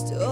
still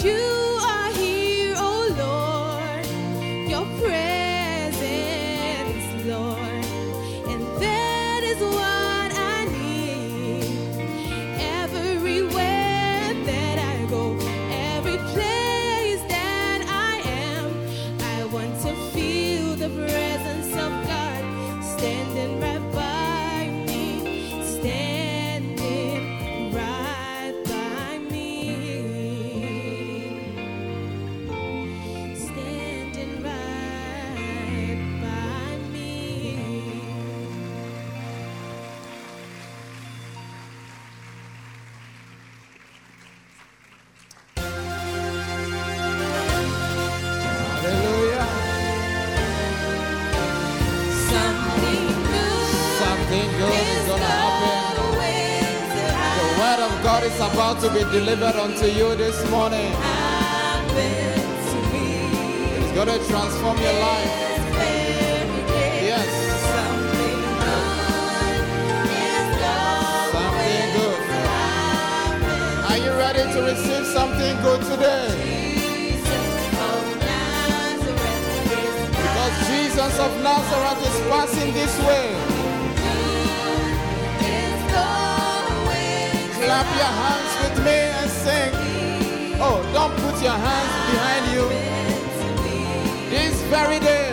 you about to be delivered unto you this morning. It's going to transform your life. Yes. Something good. Are you ready to receive something good today? Because Jesus of Nazareth is passing this way. Clap your hands don't put your hands behind you. This very day.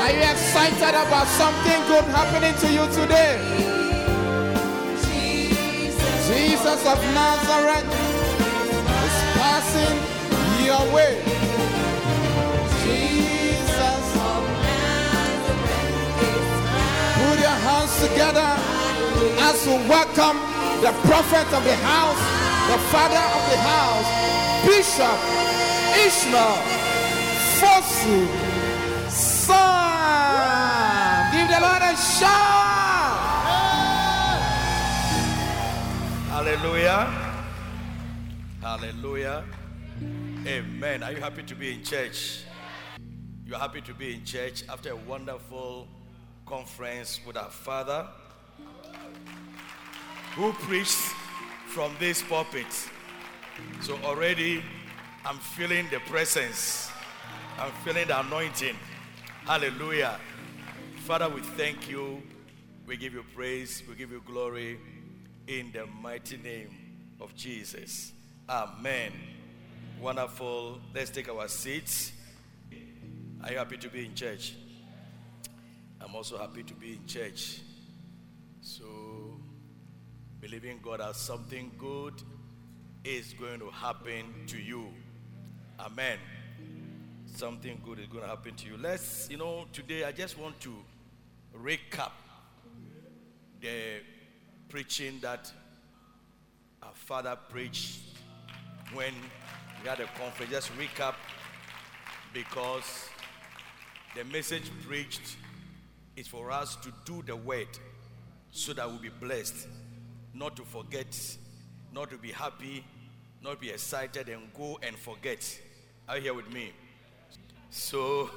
Are you excited about something good happening to you today? Jesus of Nazareth is passing your way. Jesus, of Nazareth is put your hands together as we welcome the prophet of the house, the father of the house, Bishop Ishmael Fosu Son. Give the Lord a shout. Hallelujah. Hallelujah. Amen. Are you happy to be in church? You're happy to be in church after a wonderful conference with our Father who preached from this pulpit. So already I'm feeling the presence, I'm feeling the anointing. Hallelujah. Father, we thank you. We give you praise. We give you glory in the mighty name of Jesus. Amen. Wonderful. Let's take our seats. Are you happy to be in church? I'm also happy to be in church. So, believing God has something good is going to happen to you. Amen. Something good is going to happen to you. Let's, you know, today I just want to recap the preaching that our father preached when we had a conference. Just recap because the message preached is for us to do the word so that we'll be blessed, not to forget, not to be happy, not be excited and go and forget. Are you here with me? So,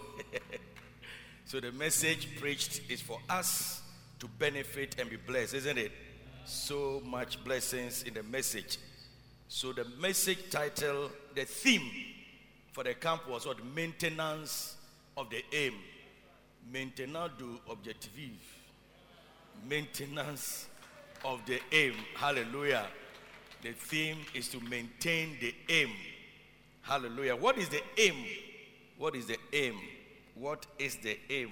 so the message preached is for us to benefit and be blessed, isn't it? So much blessings in the message. So the message title, the theme for the camp was what? Maintenance of the aim. Maintenance du objectif. Maintenance of the aim. Hallelujah. The theme is to maintain the aim. Hallelujah. What is the aim What is the aim? What is the aim?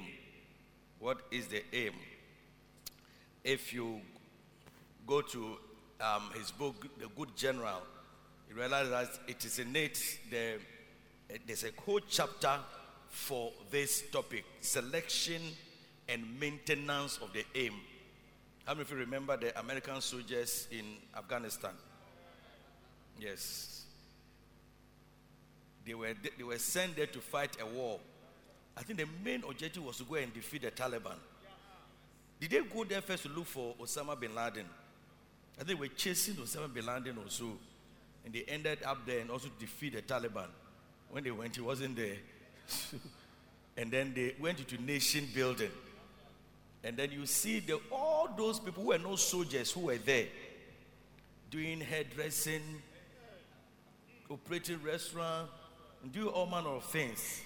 What is the aim? If you go to um, his book, The Good General, you realize that it is in it, the, there's a whole chapter for this topic selection and maintenance of the aim. How many of you remember the American soldiers in Afghanistan? Yes. They were, they were sent there to fight a war. I think the main objective was to go and defeat the Taliban. Did they go there first to look for Osama bin Laden? I think they were chasing Osama bin Laden also. And they ended up there and also defeat the Taliban. When they went, he wasn't there. and then they went into nation building. And then you see the, all those people who were not soldiers who were there doing hairdressing, operating restaurant, doing all manner of things.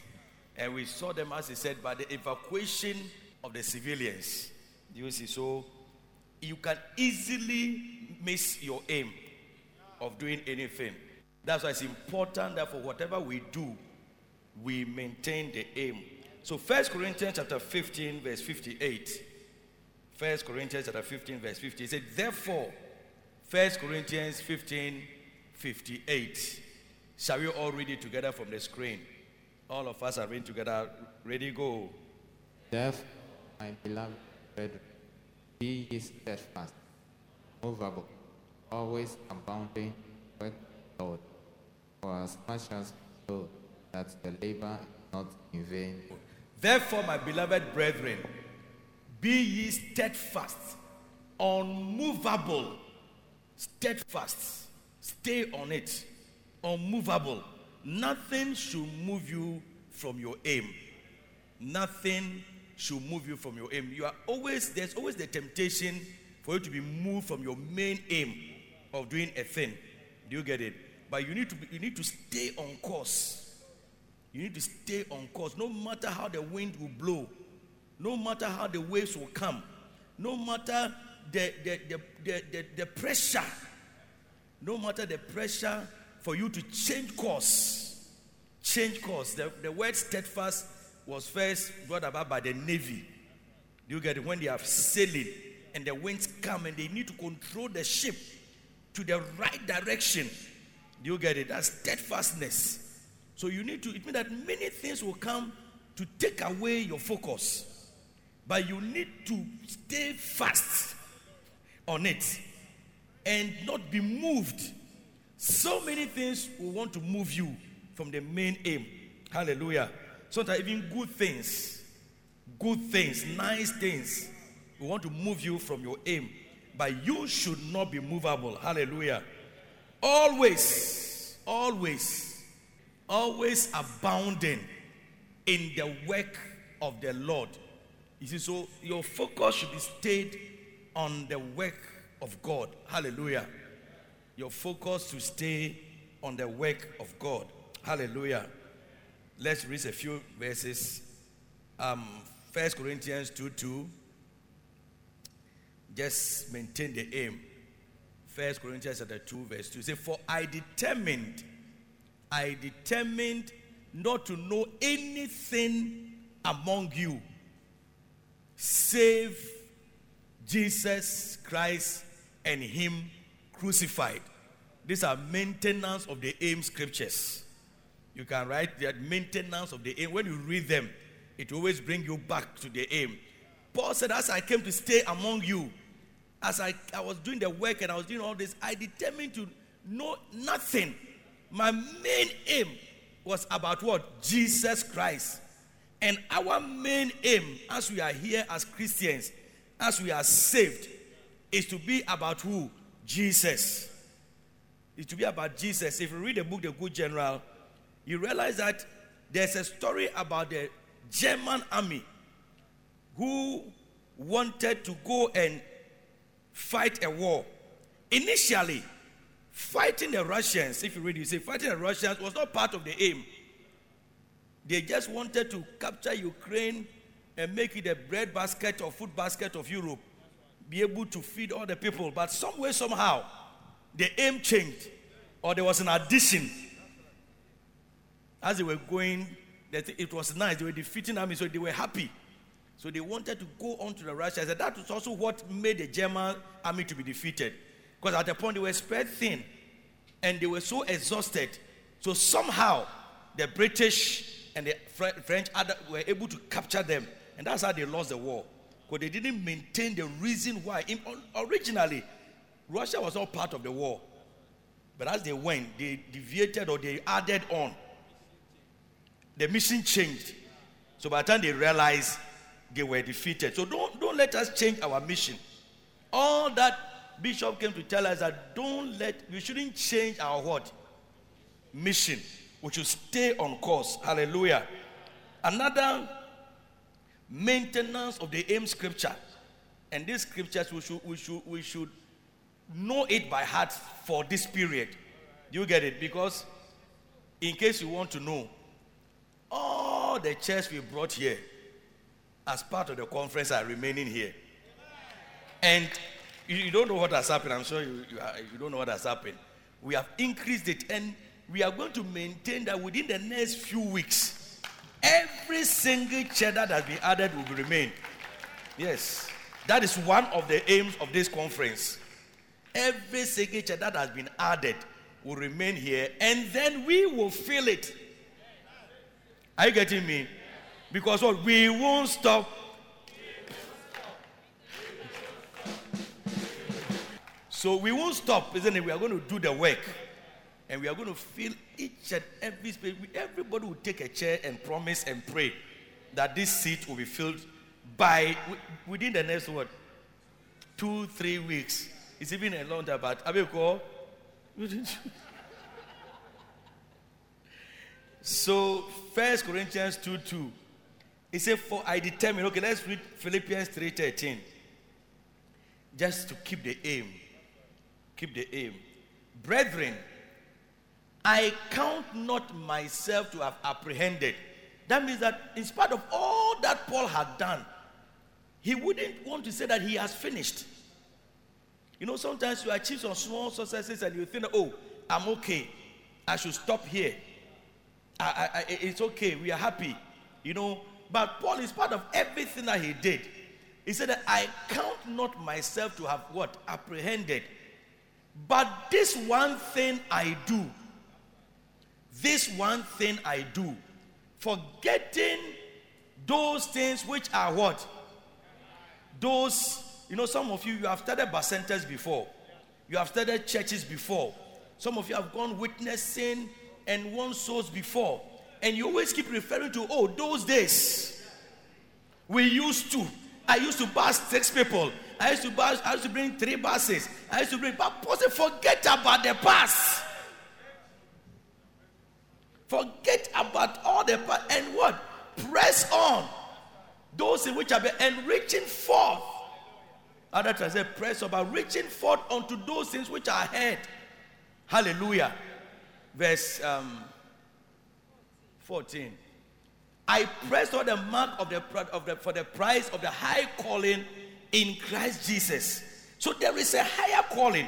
And we saw them, as he said, by the evacuation of the civilians. You see, so you can easily miss your aim of doing anything. That's why it's important that for whatever we do, we maintain the aim. So First Corinthians chapter 15, verse 58. First Corinthians chapter 15, verse 50. He said, Therefore, First Corinthians 15, 58. Shall we all read it together from the screen? All of us are reading together. Ready, go. Therefore, my beloved brethren, be ye steadfast, movable, always abounding in work the Lord, for as much as you know that the labor is not in vain. Therefore, my beloved brethren, be ye steadfast, unmovable, steadfast, stay on it, unmovable. Nothing should move you from your aim. Nothing should move you from your aim. You are always, there's always the temptation for you to be moved from your main aim of doing a thing. Do you get it? But you need to, be, you need to stay on course. You need to stay on course. No matter how the wind will blow, no matter how the waves will come, no matter the, the, the, the, the, the pressure, no matter the pressure for you to change course. Change course. The, the word steadfast was first brought about by the Navy. Do you get it? When they are sailing and the winds come and they need to control the ship to the right direction. Do you get it? That's steadfastness. So you need to, it means that many things will come to take away your focus. But you need to stay fast on it and not be moved. So many things will want to move you from the main aim. Hallelujah. Sometimes even good things, good things, nice things, will want to move you from your aim. But you should not be movable. Hallelujah. Always, always, always abounding in the work of the Lord. You see, so your focus should be stayed on the work of God. Hallelujah. Your focus to stay on the work of God. Hallelujah. Let's read a few verses. Um, 1 Corinthians 2 2. Just maintain the aim. 1 Corinthians chapter 2, verse 2. Say, For I determined, I determined not to know anything among you save Jesus Christ and Him crucified. These are maintenance of the aim scriptures. You can write that maintenance of the aim. When you read them, it always bring you back to the aim. Paul said, As I came to stay among you, as I, I was doing the work and I was doing all this, I determined to know nothing. My main aim was about what? Jesus Christ. And our main aim, as we are here as Christians, as we are saved, is to be about who? Jesus. Is to be about Jesus. If you read the book, The Good General, you realize that there's a story about the German army who wanted to go and fight a war. Initially, fighting the Russians, if you read, you say fighting the Russians was not part of the aim. They just wanted to capture Ukraine and make it a bread basket or food basket of Europe, be able to feed all the people. But some way, somehow, the aim changed, or there was an addition as they were going it was nice. They were defeating army, so they were happy. So they wanted to go on to the Russians. And that was also what made the German army to be defeated. Because at the point they were spread thin and they were so exhausted. So somehow the British and the French were able to capture them. And that's how they lost the war. Because they didn't maintain the reason why. In, originally, Russia was not part of the war. But as they went, they deviated or they added on. The mission changed. So by the time they realized they were defeated. So don't, don't let us change our mission. All that Bishop came to tell us that don't let, we shouldn't change our what? Mission. We should stay on course. Hallelujah. Another maintenance of the aim scripture. And these scriptures we should we should we should know it by heart for this period. You get it? Because in case you want to know, all the chairs we brought here as part of the conference are remaining here. And you, you don't know what has happened. I'm sure you, you, are, you don't know what has happened. We have increased it and we are going to maintain that within the next few weeks, every single chair that has been added will remain. Yes. That is one of the aims of this conference. Every single chair that has been added will remain here and then we will fill it. Are you getting me? Because what? We won't stop. So we won't stop, isn't it? We are going to do the work. And we are going to fill each and every space. Everybody will take a chair and promise and pray that this seat will be filled by within the next what? Two, three weeks. It's even a long time, but Abeko. so First Corinthians 2 2. He said, For I determined. Okay, let's read Philippians 3:13. Just to keep the aim. Keep the aim. Brethren, I count not myself to have apprehended. That means that in spite of all that Paul had done, he wouldn't want to say that he has finished. You know, sometimes you achieve some small successes and you think, oh, I'm okay. I should stop here. I, I, it's okay. We are happy. You know, but Paul is part of everything that he did. He said that I count not myself to have what? Apprehended. But this one thing I do, this one thing I do, forgetting those things which are what? Those, you know, some of you, you have started bacentas before, you have started churches before, some of you have gone witnessing and won souls before, and you always keep referring to, oh, those days we used to. I used to bus six people. I used to bus, I used to bring three buses. I used to bring, but forget about the past. Forget about all the past and what? Press on. Those in which have been and reaching forth. Other say press about reaching forth unto those things which are ahead. Hallelujah. Verse um, 14. I press on the mark of the, of the for the prize of the high calling in Christ Jesus. So there is a higher calling.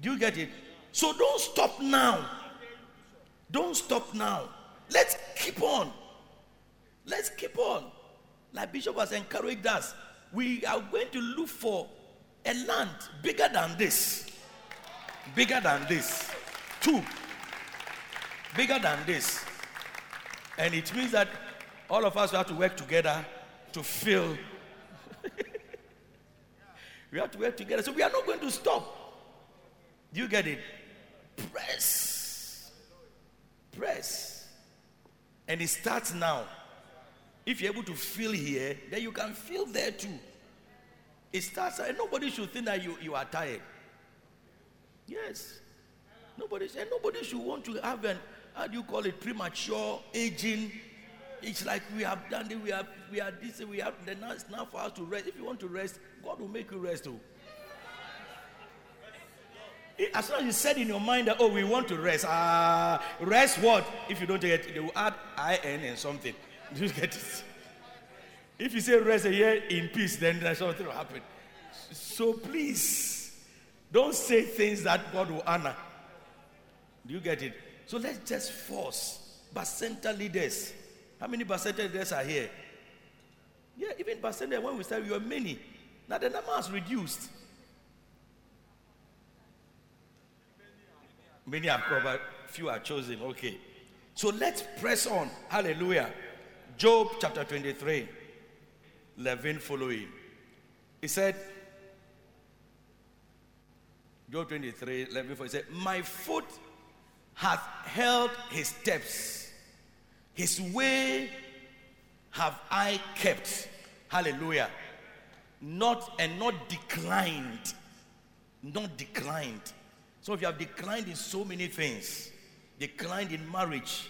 Do you get it? So don't stop now. Don't stop now. Let's keep on. Let's keep on. Like Bishop has encouraged us, we are going to look for a land bigger than this. Bigger than this. Two. Bigger than this. And it means that all of us have to work together to fill. we have to work together. So we are not going to stop. Do you get it? Press. Press. And it starts now. If you're able to feel here, then you can feel there too. It starts, and nobody should think that you, you are tired. Yes. Nobody, and nobody should want to have an, how do you call it, premature aging. It's like we have done it, we have, we are this, we have, the now it's now for us to rest. If you want to rest, God will make you rest too. As soon as you said in your mind that, oh, we want to rest, uh, rest what? If you don't get it, they will add IN and something. Do you get it? If you say rest a year in peace, then something will happen. So please, don't say things that God will honor. Do you get it? So let's just force. Bacenta leaders. How many Bacenta leaders are here? Yeah, even Bacenta, when we started, we were many. Now the number has reduced. Many are called, but few are chosen. Okay. So let's press on. Hallelujah. Job chapter 23, 11 following. He said, Job 23, 11, he said, My foot hath held his steps, his way have I kept. Hallelujah. Not and not declined. Not declined. Some of you have declined in so many things. Declined in marriage,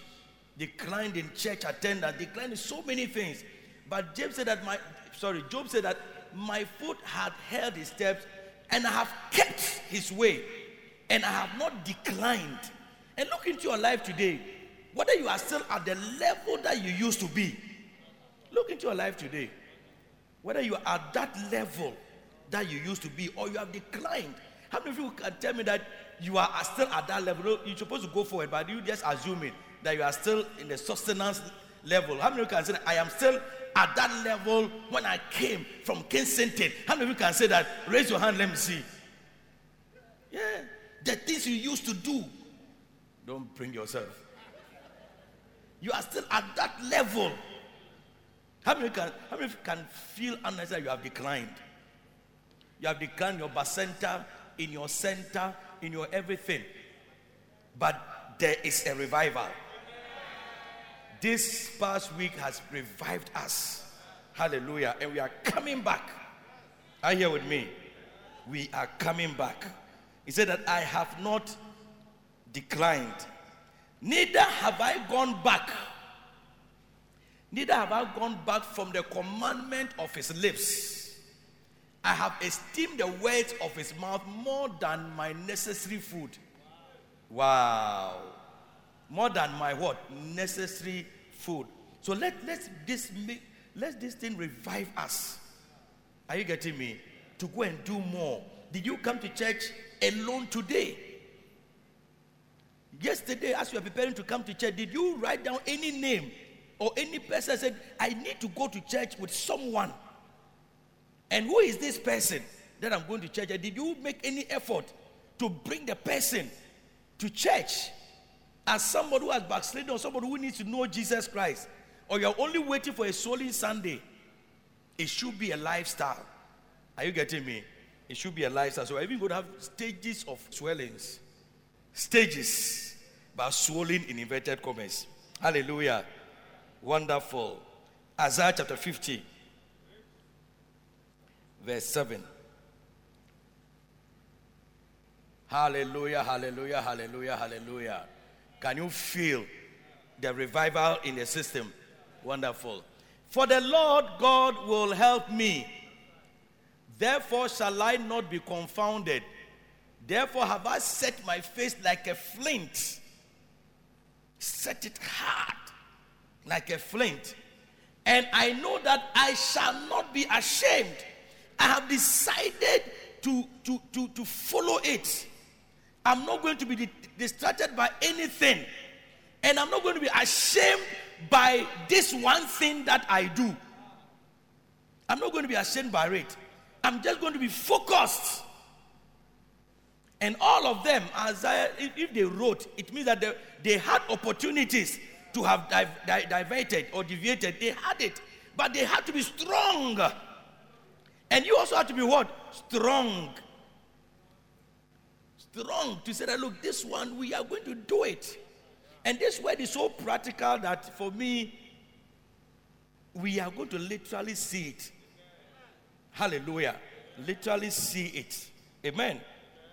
declined in church attendance, declined in so many things. But James said that my sorry, Job said that my foot had held his steps, and I have kept his way, and I have not declined. And look into your life today, whether you are still at the level that you used to be. Look into your life today, whether you are at that level that you used to be, or you have declined. How many of you can tell me that you are still at that level? You're supposed to go forward, but you just assuming that you are still in the sustenance level. How many of you can say I am still at that level when I came from Kensington? How many of you can say that? Raise your hand, let me see. Yeah, the things you used to do. Don't bring yourself. You are still at that level. How many can how many can feel unnecessary you have declined? You have declined your bacenta, in your center, in your everything. But there is a revival. This past week has revived us. Hallelujah. And we are coming back. Are you here with me? We are coming back. He said that I have not declined, neither have I gone back. Neither have I gone back from the commandment of his lips. I have esteemed the words of his mouth more than my necessary food. Wow. More than my what? Necessary food. So let let this make, let this thing revive us. Are you getting me? To go and do more. Did you come to church alone today? Yesterday, as you were preparing to come to church, did you write down any name or any person said, I need to go to church with someone? And who is this person that I'm going to church? Did you make any effort to bring the person to church as somebody who has backslidden or somebody who needs to know Jesus Christ? Or you're only waiting for a solid Sunday? It should be a lifestyle. Are you getting me? It should be a lifestyle. So even going to have stages of swellings. Stages, but swollen in inverted commas. Hallelujah. Wonderful. Isaiah chapter 50 verse 7. Hallelujah, hallelujah, hallelujah, hallelujah. Can you feel the revival in the system? Wonderful. For the Lord God will help me. Therefore shall I not be confounded. Therefore have I set my face like a flint. Set it hard like a flint. And I know that I shall not be ashamed. I have decided to, to, to, to follow it. I'm not going to be distracted by anything. And I'm not going to be ashamed by this one thing that I do. I'm not going to be ashamed by it. I'm just going to be focused. And all of them, Isaiah, if they wrote, it means that they, they had opportunities to have diverted or deviated. They had it. But they had to be strong and you also have to be what? Strong. Strong to say that, look, this one, we are going to do it. And this word is so practical that for me, we are going to literally see it. Hallelujah. Literally see it. Amen.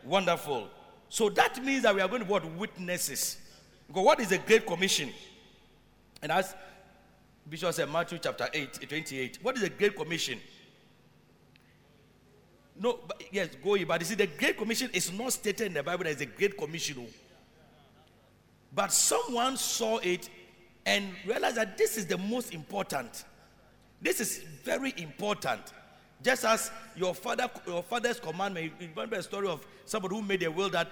Wonderful. So that means that we are going to be what? Witnesses. Because what is the Great Commission? And as Bishop said, Matthew chapter 8, 28. What is the Great Commission? No, but, yes, go ye. But you see, the Great Commission is not stated in the Bible as a Great Commission. Oh. But someone saw it and realized that this is the most important. This is very important. Just as your father, your father's commandment. You remember a story of somebody who made a will that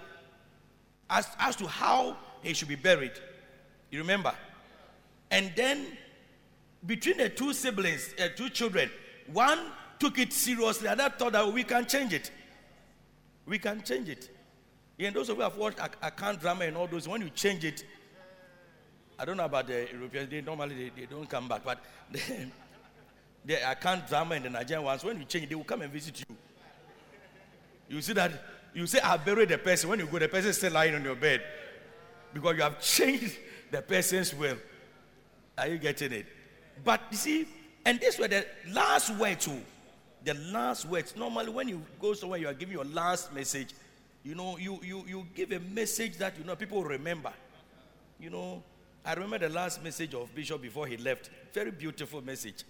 as, as to how he should be buried. You remember? And then between the two siblings, uh, two children, one took it seriously, and I thought that we can change it. We can change it. And those of you who have watched account drama and all those, when you change it, I don't know about the Europeans, they normally they, they don't come back, but the, account drama and the Nigerian ones, when you change it, they will come and visit you. You see that you say, I buried the person. When you go, the person is still lying on your bed because you have changed the person's will. Are you getting it? But you see, and this were the last words too. The last words. Normally, when you go somewhere, you are giving your last message. You know, you you you give a message that you know people remember. You know, I remember the last message of Bishop before he left. Very beautiful message.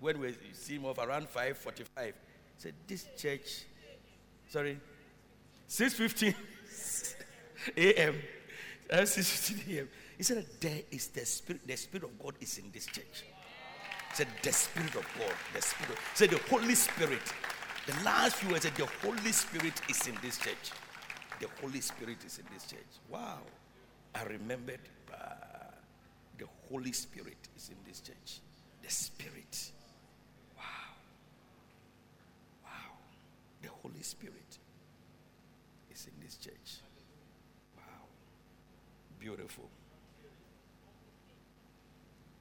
When we see him off around 5:45, said, "This church, sorry, 6:15 a.m. uh, 6:15 a.m." He said, "There is the spirit. The spirit of God is in this church." Said, "The spirit of God, the spirit." Said, "The Holy Spirit." The last few words said, "The Holy Spirit is in this church." The Holy Spirit is in this church. Wow, I remembered. Uh, the Holy Spirit is in this church. The Spirit. Wow. Wow. The Holy Spirit is in this church. Wow. Beautiful.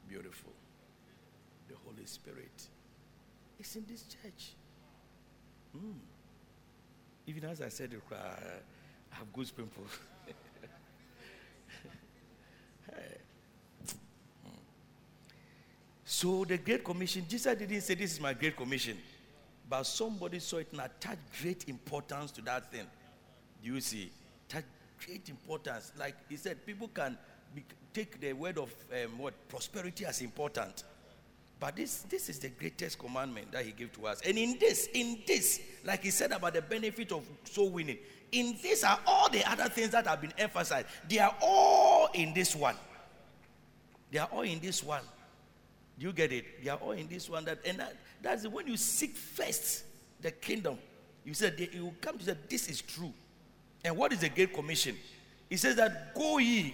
Beautiful. The Holy Spirit is in this church. Hmm. Even as I said, uh, I have goose pimples. So the Great Commission, Jesus didn't say this is my Great Commission, but somebody saw it and attached great importance to that thing. Do you see? Attach great importance. Like he said, people can be, take the word of um, what prosperity as important. But this, this is the greatest commandment that he gave to us. And in this, in this, like he said about the benefit of soul winning, in this are all the other things that have been emphasized. They are all in this one. They are all in this one. Do you get it? They are all in this one. That and that, that's when you seek first the kingdom. You said they- you come to say this is true. And what is the Great Commission? He says that go ye,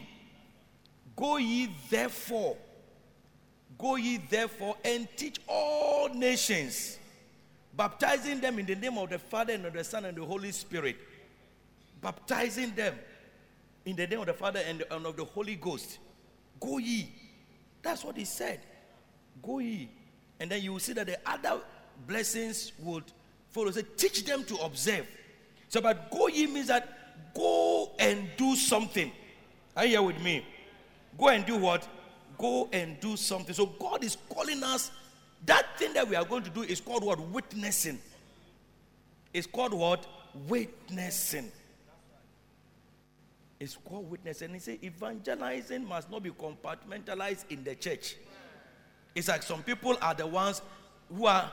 go ye therefore, go ye therefore and teach all nations, baptizing them in the name of the Father and of the Son and the Holy Spirit, baptizing them in the name of the Father and, and of the Holy Ghost. Go ye. That's what he said. Go ye. And then you will see that the other blessings would follow. Say, teach them to observe. So, but go ye means that go and do something. Are you here with me? Go and do what? Go and do something. So, God is calling us. That thing that we are going to do is called what? Witnessing. It's called what? Witnessing. It's called witnessing. He said evangelizing must not be compartmentalized in the church. It's like some people are the ones who are,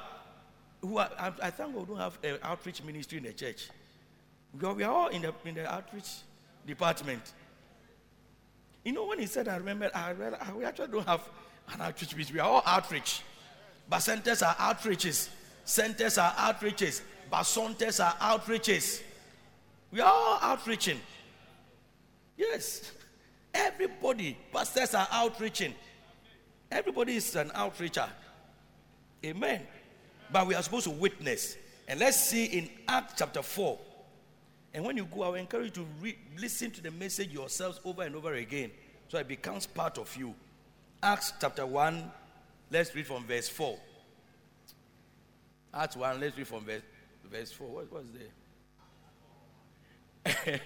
who are I, I think we don't have an outreach ministry in the church. We are, we are all in the, in the outreach department. You know, when he said, I remember, I, we actually don't have an outreach ministry. We are all outreach. Bacentas are outreaches. Centers are outreaches. Bacentas are outreaches. We are all outreaching. Yes. Everybody, pastors are outreaching. Everybody is an outreacher. Amen. But we are supposed to witness. And let's see in Acts chapter 4. And when you go, I will encourage you to read, listen to the message yourselves over and over again so it becomes part of you. Acts chapter 1, let's read from verse 4. Acts 1, let's read from verse, verse 4. What was there?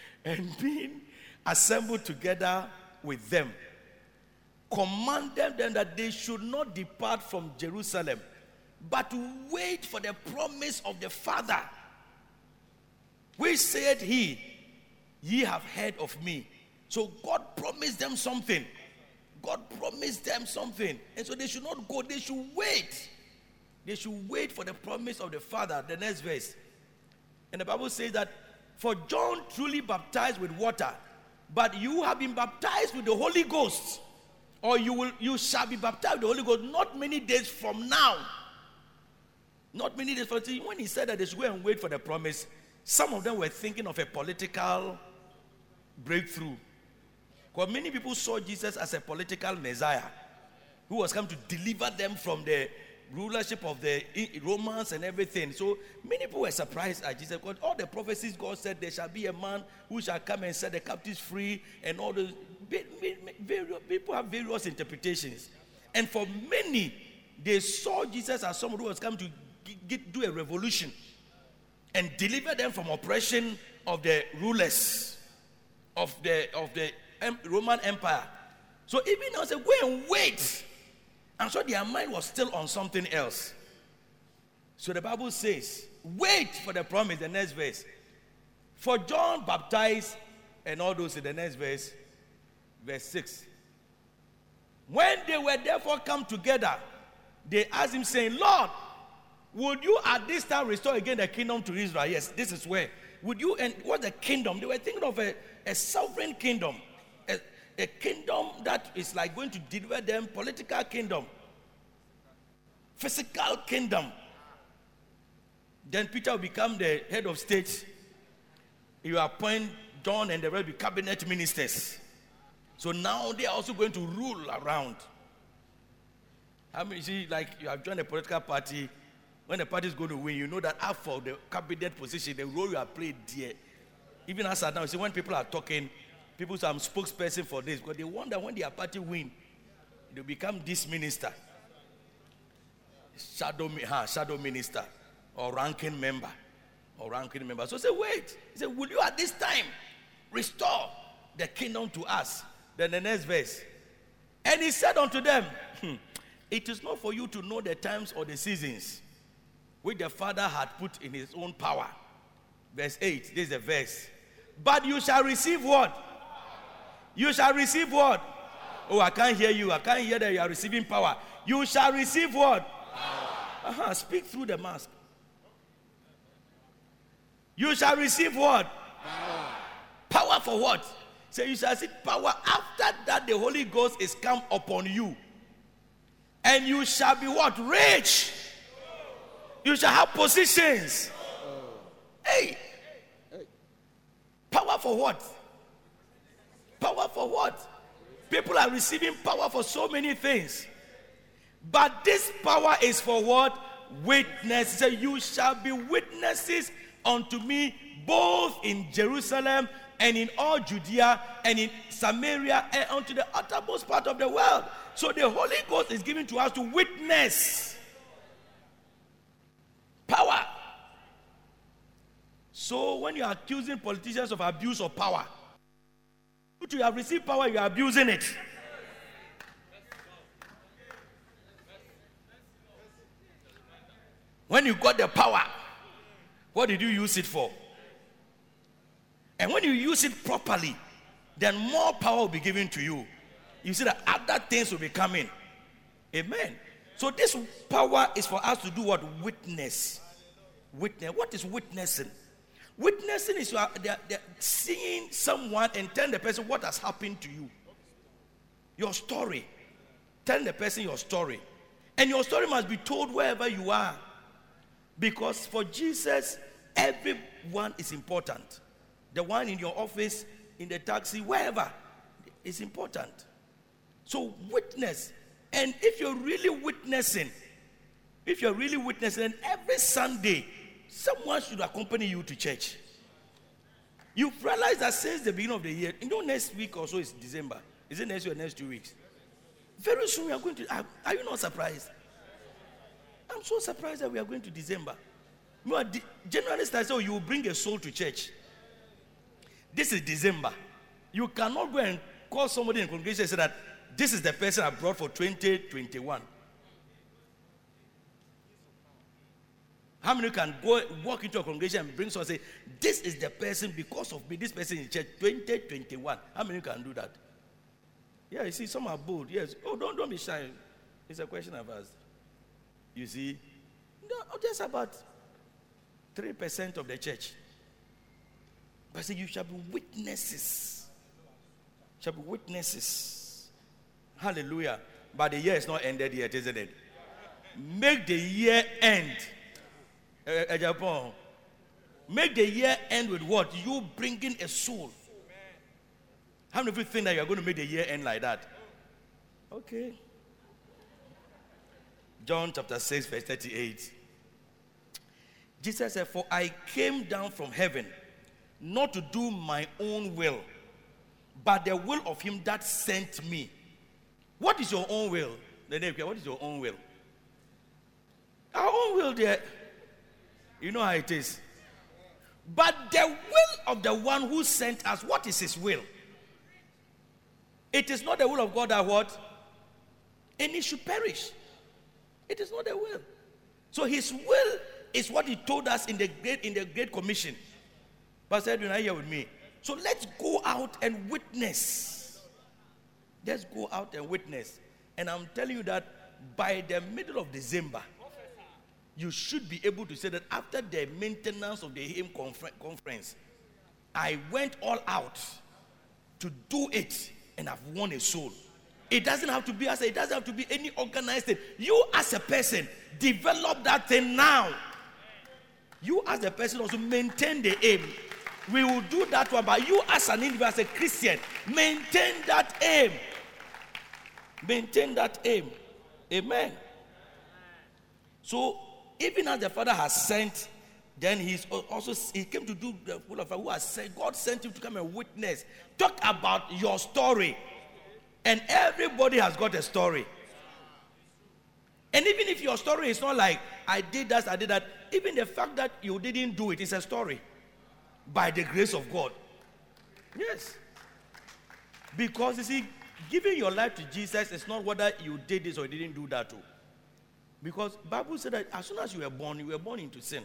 and being assembled together with them, commanded them that they should not depart from Jerusalem, but wait for the promise of the Father, which said he, Ye have heard of me. So God promised them something. God promised them something. And so they should not go, they should wait. They should wait for the promise of the Father. The next verse. And the Bible says that for John truly baptized with water, but you have been baptized with the Holy Ghost, or you will you shall be baptized with the Holy Ghost not many days from now. Not many days from see, when he said that they should go and wait for the promise, some of them were thinking of a political breakthrough. Because many people saw Jesus as a political messiah who was come to deliver them from the rulership of the Romans and everything. So many people were surprised at Jesus because all the prophecies God said there shall be a man who shall come and set the captives free and all those people have various interpretations. And for many, they saw Jesus as someone who was come to do a revolution and deliver them from oppression of the rulers of the of the Roman Empire. So even now say, go and wait. And so their mind was still on something else. So the Bible says, wait for the promise, the next verse. For John baptized and all those in the next verse, verse 6. When they were therefore come together, they asked him, saying, Lord, would you at this time restore again the kingdom to Israel? Yes, this is where. Would you, and what's the kingdom? They were thinking of a, a sovereign kingdom, a, a kingdom that is like going to deliver them, political kingdom, physical kingdom. Then Peter will become the head of state. Will appoint John and the rest be cabinet ministers. So now they are also going to rule around. I mean, see, like you have joined a political party, when the party is going to win, you know that after the cabinet position, the role you have played there. Even as I now, you see, when people are talking, people say I'm spokesperson for this, because they wonder when their party win, they become this minister, shadow, huh, shadow minister, or ranking member, or ranking member. So say, wait. He said, will you at this time restore the kingdom to us? Then the next verse. And he said unto them, "Hmm, It is not for you to know the times or the seasons which the Father had put in his own power. Verse 8, this is the verse. But you shall receive what? You shall receive what? Oh, I can't hear you. I can't hear that you are receiving power. You shall receive what? Uh-huh. Speak through the mask. You shall receive what? Power for what? Say you shall receive power after that the Holy Ghost is come upon you. And you shall be what? Rich. You shall have positions. Hey. Power for what? Power for what? People are receiving power for so many things. But this power is for what? Witness. You shall be witnesses unto me both in Jerusalem and in all Judea and in Samaria and unto the uttermost part of the world. So the Holy Ghost is given to us to witness power. So when you are accusing politicians of abuse of power, but you have received power, you are abusing it. When you got the power, what did you use it for? And when you use it properly, then more power will be given to you. You see that other things will be coming. Amen. So this power is for us to do what? Witness. Witness. What is witnessing? Witnessing is you are they are- they are seeing someone and telling the person what has happened to you. Your story. Telling the person your story. And your story must be told wherever you are. Because for Jesus, everyone is important. The one in your office, in the taxi, wherever is important. So witness. And if you're really witnessing, if you're really witnessing, every Sunday, someone should accompany you to church. You've realized that since the beginning of the year, you know, next week or so is December. Is it next week or next two weeks? Very soon we are going to. Are, are you not surprised? I'm so surprised that we are going to December. You know, the- January starts, so you will bring a soul to church. This is December. You cannot go and call somebody in congregation and say that this is the person I brought for 2021. How many can go walk into a congregation and bring someone and say, This is the person because of me, this person in church 2021? How many can do that? Yeah, you see, some are bold. Yes. Oh, don't, don't be shy. It's a question I've asked. You see, no, oh, just about 3% of the church. But say, You shall be witnesses. Shall be witnesses. Hallelujah. But the year is not ended yet, isn't it? Make the year end. Eh, eh, Japan. Make the year end with what? You bringing a soul. How many of you think that you're going to make the year end like that? Okay. John chapter 6, verse 38. Jesus said, For I came down from heaven not to do my own will, but the will of him that sent me. What is your own will? The name, what is your own will? Our own will, there. You know how it is. But the will of the one who sent us, what is his will? It is not the will of God that what? Any should perish. It is not the will. So his will is what he told us in the great in the Great Commission. Pastor Edwin, are you here with me? So let's go out and witness. Let's go out and witness. And I'm telling you that by the middle of December, you should be able to say that after the maintenance of the hymn conference, I went all out to do it and I've won a soul. It doesn't have to be as it doesn't have to be any organized thing. You as a person develop that thing now. You as a person also maintain the aim. We will do that one, but you as an individual, as a Christian, maintain that aim. Maintain that aim. Amen. So even as the Father has sent, then he's also he came to do the will of who has sent. God sent him to come and witness. Talk about your story. And everybody has got a story. And even if your story is not like I did that, I did that, even the fact that you didn't do it is a story by the grace of God. Yes. Because you see, giving your life to Jesus is not whether you did this or you didn't do that too. Because Bible said that as soon as you were born, you were born into sin.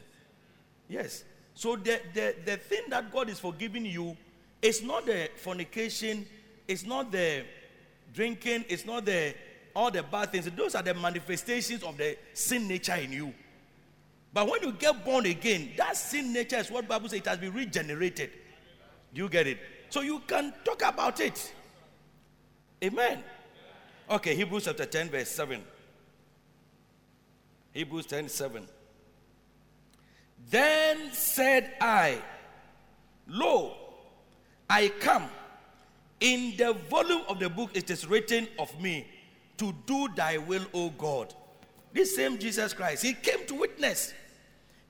Yes. So the, the, the thing that God is forgiving you is not the fornication, it's not the drinking, it's not the all the bad things. Those are the manifestations of the sin nature in you. But when you get born again, that sin nature is what Bible says it has been regenerated. Do you get it? So you can talk about it. Amen. Okay, Hebrews chapter 10, verse 7. Hebrews 10 7. Then said I, Lo, I come. In the volume of the book it is written of me to do thy will, O God. This same Jesus Christ, he came to witness.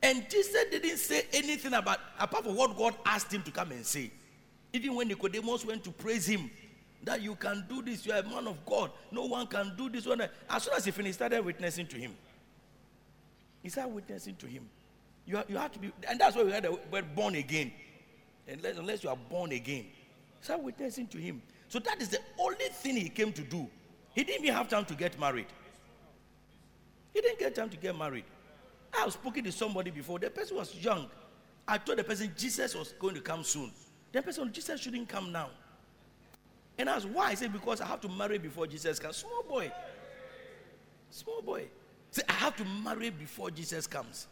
And Jesus didn't say anything about, apart from what God asked him to come and say. Even when Nicodemus went to praise him, that you can do this, you are a man of God. No one can do this. As soon as he finished, he started witnessing to him. He started witnessing to him. You, ha- you have to be, and that's why we had the word born again. Unless, unless you are born again, start witnessing to him. So that is the only thing he came to do. He didn't even have time to get married. He didn't get time to get married. I was speaking to somebody before. The person was young. I told the person Jesus was going to come soon. The person, Jesus shouldn't come now. And I asked why. I said, because I have to marry before Jesus comes. Small boy. Small boy. Say, I have to marry before Jesus comes.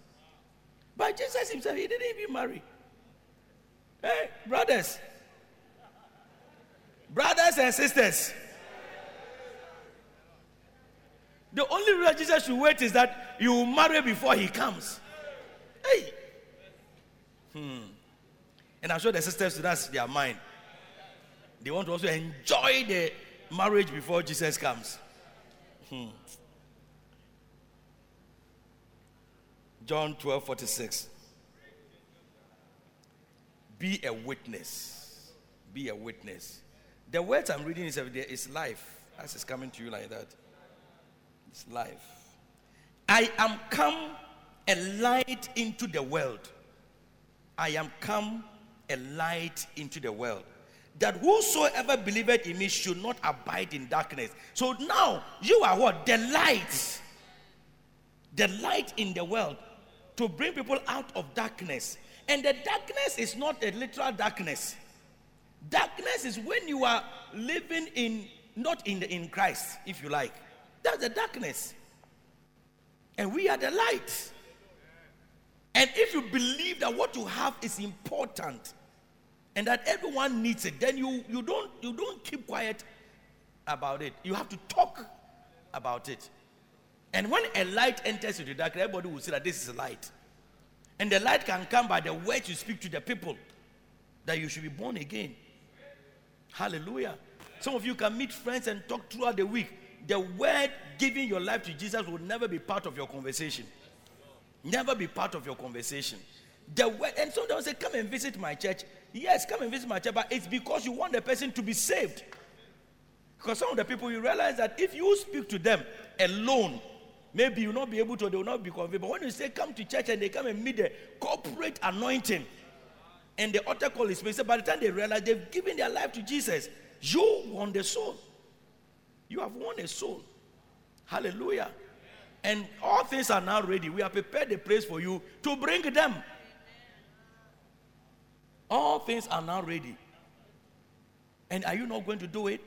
But Jesus himself, he didn't even marry. Hey, brothers. Brothers and sisters. The only reason Jesus should wait is that you marry before he comes. Hey. Hmm. And I'm sure the sisters, that's their mind. They want to also enjoy the marriage before Jesus comes. Hmm. John 12 46. Be a witness. Be a witness. The words I'm reading is, is life. As it's coming to you like that. It's life. I am come a light into the world. I am come a light into the world. That whosoever believeth in me should not abide in darkness. So now you are what? The light. The light in the world to bring people out of darkness. And the darkness is not a literal darkness. Darkness is when you are living in not in the, in Christ, if you like. That's the darkness. And we are the light. And if you believe that what you have is important and that everyone needs it, then you, you don't you don't keep quiet about it. You have to talk about it. And when a light enters into darkness, everybody will see that this is a light. And the light can come by the words you speak to the people that you should be born again. Hallelujah. Some of you can meet friends and talk throughout the week. The word giving your life to Jesus will never be part of your conversation. Never be part of your conversation. The word, and sometimes say, Come and visit my church. Yes, come and visit my church, but it's because you want the person to be saved. Because some of the people, you realize that if you speak to them alone, maybe you'll not be able to, they will not be convinced. But when you say come to church and they come and meet the corporate anointing, and the altar call is made, by the time they realize they've given their life to Jesus, you won the soul. You have won a soul. Hallelujah. And all things are now ready. We have prepared the place for you to bring them. All things are now ready. And are you not going to do it?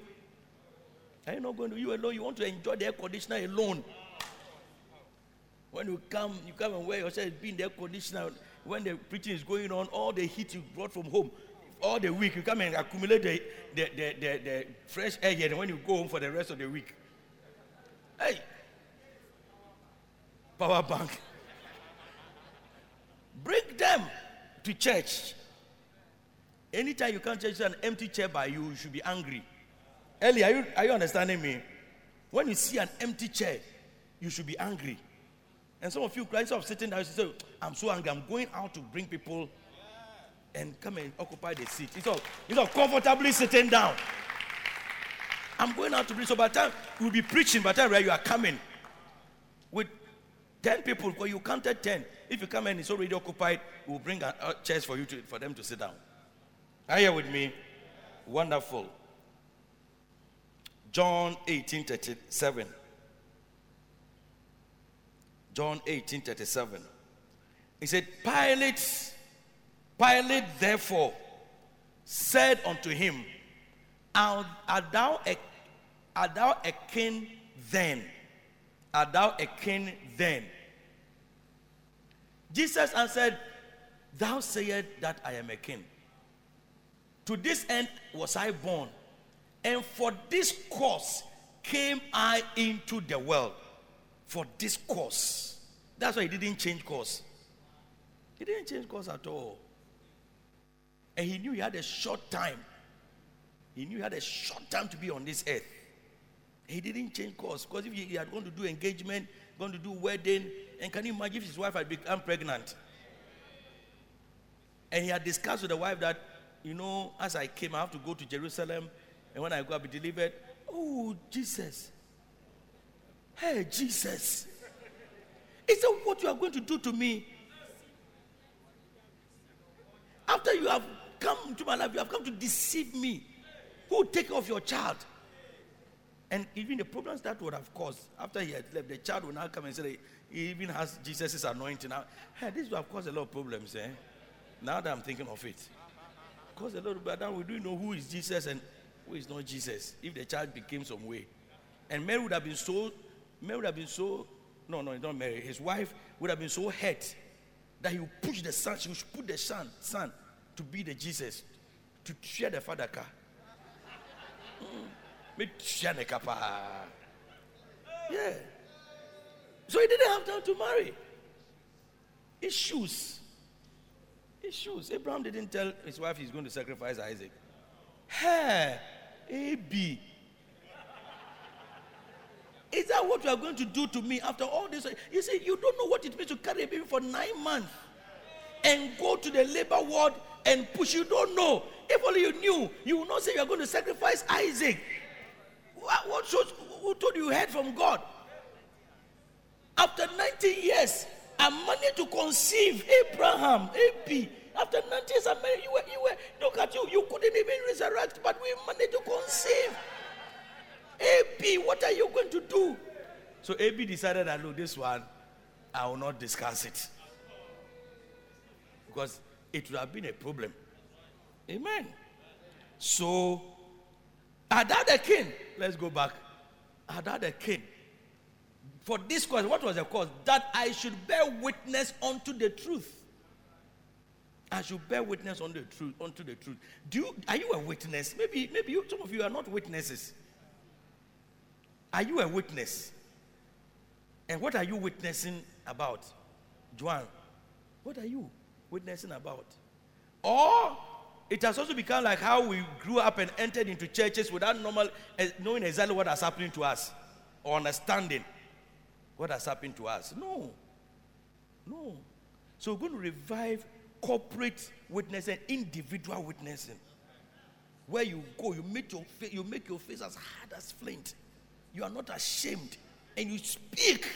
Are you not going to? You alone, you want to enjoy the air conditioner alone. When you come, you come and wear yourself, be in the air conditioner. When the preaching is going on, all the heat you brought from home, all the week, you come and accumulate the, the, the, the, the fresh air here. And when you go home for the rest of the week, hey, power bank. Bring them to church. Anytime you can't church, an empty chair by you, you should be angry. Ellie, are you, are you understanding me? When you see an empty chair, you should be angry. And some of you, cry instead of sitting down, you say, I'm so angry. I'm going out to bring people and come and occupy the seat. It's all, it's all comfortably sitting down. I'm going out to bring. So by the time you'll be preaching, by the time you are coming with 10 people, because you counted 10. If you come and it's already occupied, we'll bring a, a chairs for you to, for them to sit down. Are you with me? Wonderful. John 18 37. John 18 37. He said, Pilate, Pilate therefore said unto him, Art, thou a, art thou a king then? Art thou a king then? Jesus answered, Thou sayest that I am a king. To this end was I born, and for this cause came I into the world. For this cause. That's why he didn't change course. He didn't change course at all. And he knew he had a short time. He knew he had a short time to be on this earth. He didn't change course because if he had gone to do engagement, going to do wedding, and can you imagine if his wife had become pregnant? And he had discussed with the wife that, you know, as I came, I have to go to Jerusalem, and when I go, I'll be delivered. Oh, Jesus. Hey, Jesus. Is that what you are going to do to me? After you have come to my life, you have come to deceive me. Who will take off your child? And even the problems that would have caused after he had left, the child will now come and say he even has Jesus' anointing. Now, hey, this would have caused a lot of problems, eh? Now that I'm thinking of it. Caused a lot of now we do know who is Jesus and who is not Jesus. If the child became some way. And Mary would have been so Mary would have been so, no, no, not Mary. His wife would have been so hurt that he would push the son, she would put the son, son to be the Jesus, to share the father car. Mm-hmm. Car. Yeah. So he didn't have time to marry. Issues. Issues. Abraham didn't tell his wife he's going to sacrifice Isaac. Hey, AB. Is that what you are going to do to me after all this? You see, you don't know what it means to carry a baby for nine months and go to the labor ward and push. You don't know. If only you knew, you would not say you are going to sacrifice Isaac. What, what shows, who told you you heard from God? After 90 years, I managed to conceive Abraham, AP. After 90 years, I married you. Were, you were, look at you, you couldn't even resurrect, but we managed to conceive. AB, what are you going to do? So AB decided that look, this one, I will not discuss it. Because it would have been a problem. Amen. So, Hadad the king, let's go back. Hadad the king. For this cause, what was the cause? That I should bear witness unto the truth. I should bear witness on the truth, unto the truth. Do you, are you a witness? Maybe, maybe you, some of you are not witnesses. Are you a witness? And what are you witnessing about? Juan? what are you witnessing about? Or It has also become like how we grew up and entered into churches without normal eh, knowing exactly what has happening to us or understanding what has happened to us. No. No. So we're going to revive corporate witnessing, individual witnessing. Where you go, you make your face, you make your face as hard as flint. You are not ashamed, and you speak.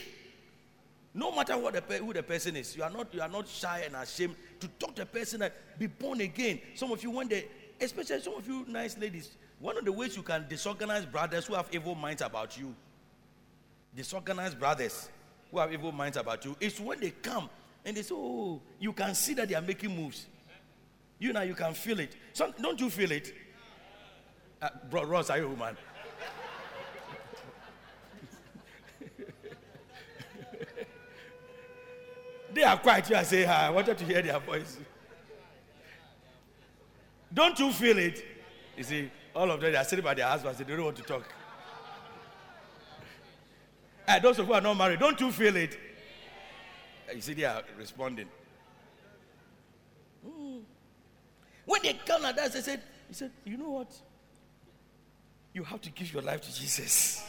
No matter what the, who the person is, you are not you are not shy and ashamed to talk to a person that be born again. Some of you, when they, especially some of you nice ladies, one of the ways you can disorganize brothers who have evil minds about you, disorganized brothers who have evil minds about you, is when they come and they say, "Oh, you can see that they are making moves." You now you can feel it. So, don't you feel it? Uh, bro, Ross, are you a woman? they are quiet. You are saying. I wanted to hear their voice. Don't you feel it? You see, all of them they are sitting by their husbands. They don't want to talk. And those of who are not married, don't you feel it? You see, they are responding. Mm. When they come like that, they said, he said, you know what? You have to give your life to Jesus.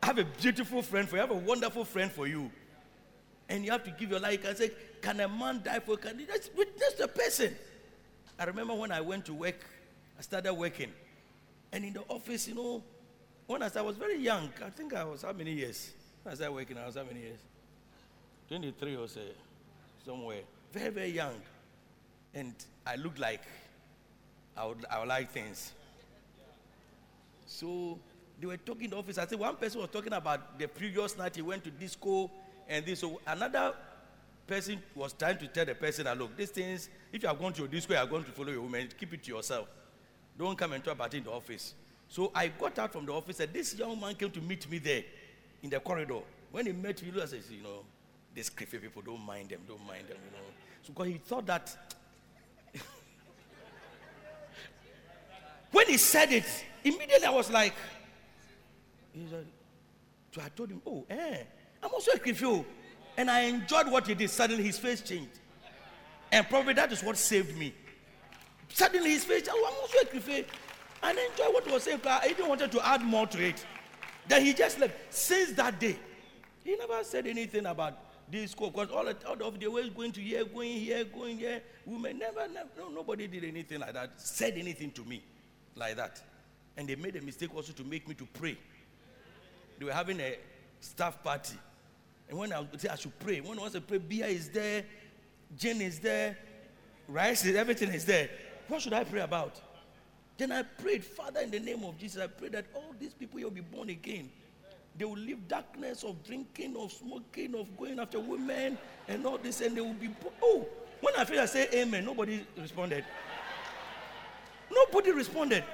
I have a beautiful friend for you. I have a wonderful friend for you. And you have to give your life. You can say, can a man die for? Can that's witness the person. I remember when I went to work, I started working. And in the office, you know, when I, started, I was very young, I think I was how many years? When I started working, I was how many years? 23 or so, somewhere. Very, very young. And I looked like I would, I would like things. So they were talking in the office. I said one person was talking about the previous night he went to disco and this. So another person was trying to tell the person that look, these things, if you are going to a disco, you are going to follow your woman, keep it to yourself. Don't come and talk about it in the office. So I got out from the office and this young man came to meet me there in the corridor. When he met me, I said, you know, these creepy people, don't mind them, don't mind them, you know. So because he thought that when he said it, immediately I was like, he said, so I told him, oh, eh, I'm also a creepy. And I enjoyed what he did. Suddenly his face changed. And probably that is what saved me. Suddenly his face, oh, I'm also a creepy. And I enjoyed what was saying. I even wanted to add more to it. Then he just left. Since that day, he never said anything about this school because all, all of the ways going to here, going here, going here, women never, never no, nobody did anything like that, said anything to me like that. And they made a mistake also to make me to pray. They were having a staff party. And when I would say I should pray, when I want to pray, beer is there, gin is there, rice is everything is there. What should I pray about? Then I prayed, Father, in the name of Jesus, I pray that all these people will be born again. They will leave darkness of drinking, of smoking, of going after women, and all this, and they will be. Oh, when I feel I say amen, nobody responded. Nobody responded.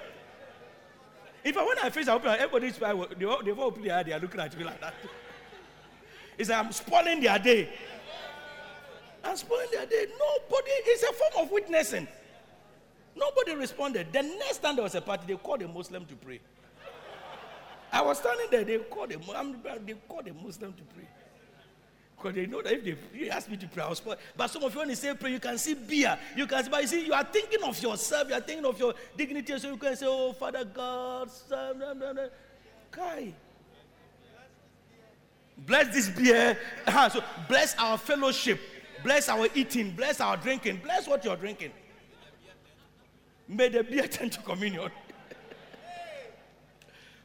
In fact, when I face, I open, everybody's they all, they all open their eye, they are looking at me like that. It's like I'm spoiling their day. I'm spoiling their day. Nobody, it's a form of witnessing. Nobody responded. The next time there was a party, they called a Muslim to pray. I was standing there, they called a, they called a Muslim to pray. Because they know that if they, ask me to pray, I was But some of you, when you say pray, you can see beer. You can see, but you see, you are thinking of yourself, you are thinking of your dignity. So you can say, Oh, Father God, son, blah, blah, blah. Kai. Bless this beer. so bless our fellowship. Bless our eating. Bless our drinking. Bless what you're drinking. May the beer turn to communion.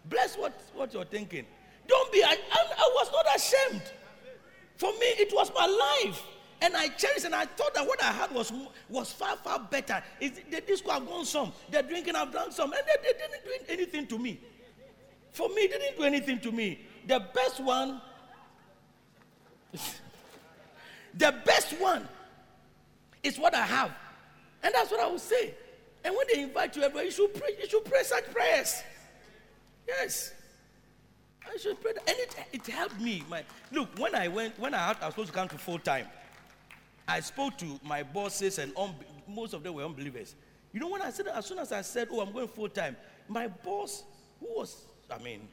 Bless what, what you're thinking. Don't be, I, I, was not ashamed. For me, it was my life. And I cherished and I thought that what I had was, was far, far better. Is the disco have gone some, the drinking have done some, and they, they didn't do anything to me. For me, they didn't do anything to me. The best one, the best one is what I have. And that's what I will say. And when they invite you everywhere, you should pray, you should pray such prayers. Yes. I should pray. That. And it, it helped me. My, look, when I went, when I, had, I was supposed to come to full time, I spoke to my bosses, and un, most of them were unbelievers. You know, when I said, as soon as I said, oh, I'm going full time, my boss, who was, I mean,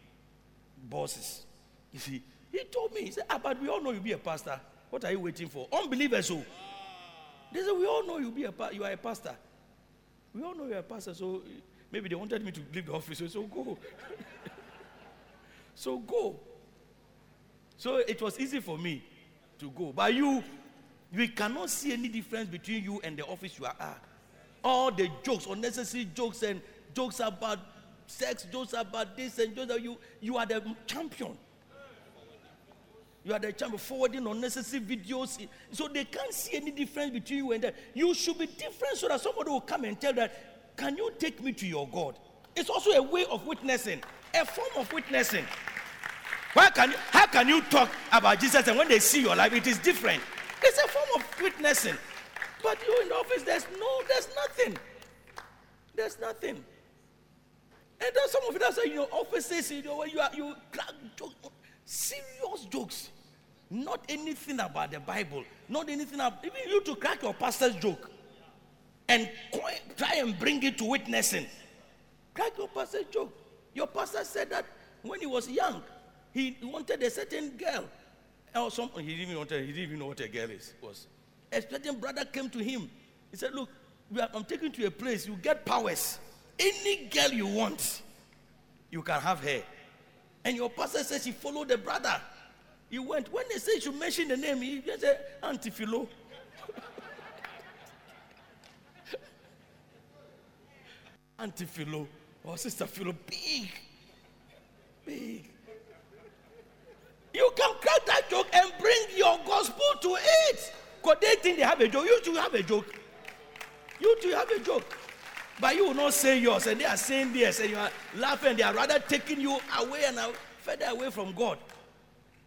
bosses, you see, he told me, he said, ah, but we all know you'll be a pastor. What are you waiting for? Unbelievers, oh. They said, We all know you'll be a, you are a pastor. We all know you're a pastor, so maybe they wanted me to leave the office. So go. so go. So it was easy for me to go. But you, we cannot see any difference between you and the office you are at. All the jokes, unnecessary jokes, and jokes about sex, jokes about this, and jokes about you, you are the champion. You are the champion forwarding unnecessary videos. So they can't see any difference between you and them. You should be different so that somebody will come and tell that, can you take me to your God? It's also a way of witnessing, a form of witnessing. Why can you, how can you talk about Jesus and when they see your life, it is different? It's a form of witnessing. But you in the office, there's no, there's nothing. There's nothing. And then some of it, that's why your offices, you know, where you are you serious jokes. Not anything about the Bible. Not anything about, even you to crack your pastor's joke and try and bring it to witnessing. Crack your pastor's joke. Your pastor said that when he was young, he wanted a certain girl. Or some, he didn't even he didn't even know what a girl is was. A certain brother came to him. He said, "Look, I'm taking you to a place. You get powers. Any girl you want, you can have her." And your pastor says he followed the brother. He went. When they say you mention the name, he just said Auntie Philo. Auntie Philo or Sister Philo, big, big. You can crack that joke and bring your gospel to it. Because they think they have a joke. You too have a joke. You too have a joke. But you will not say yours, and they are saying theirs, and you are laughing. They are rather taking you away and further away from God.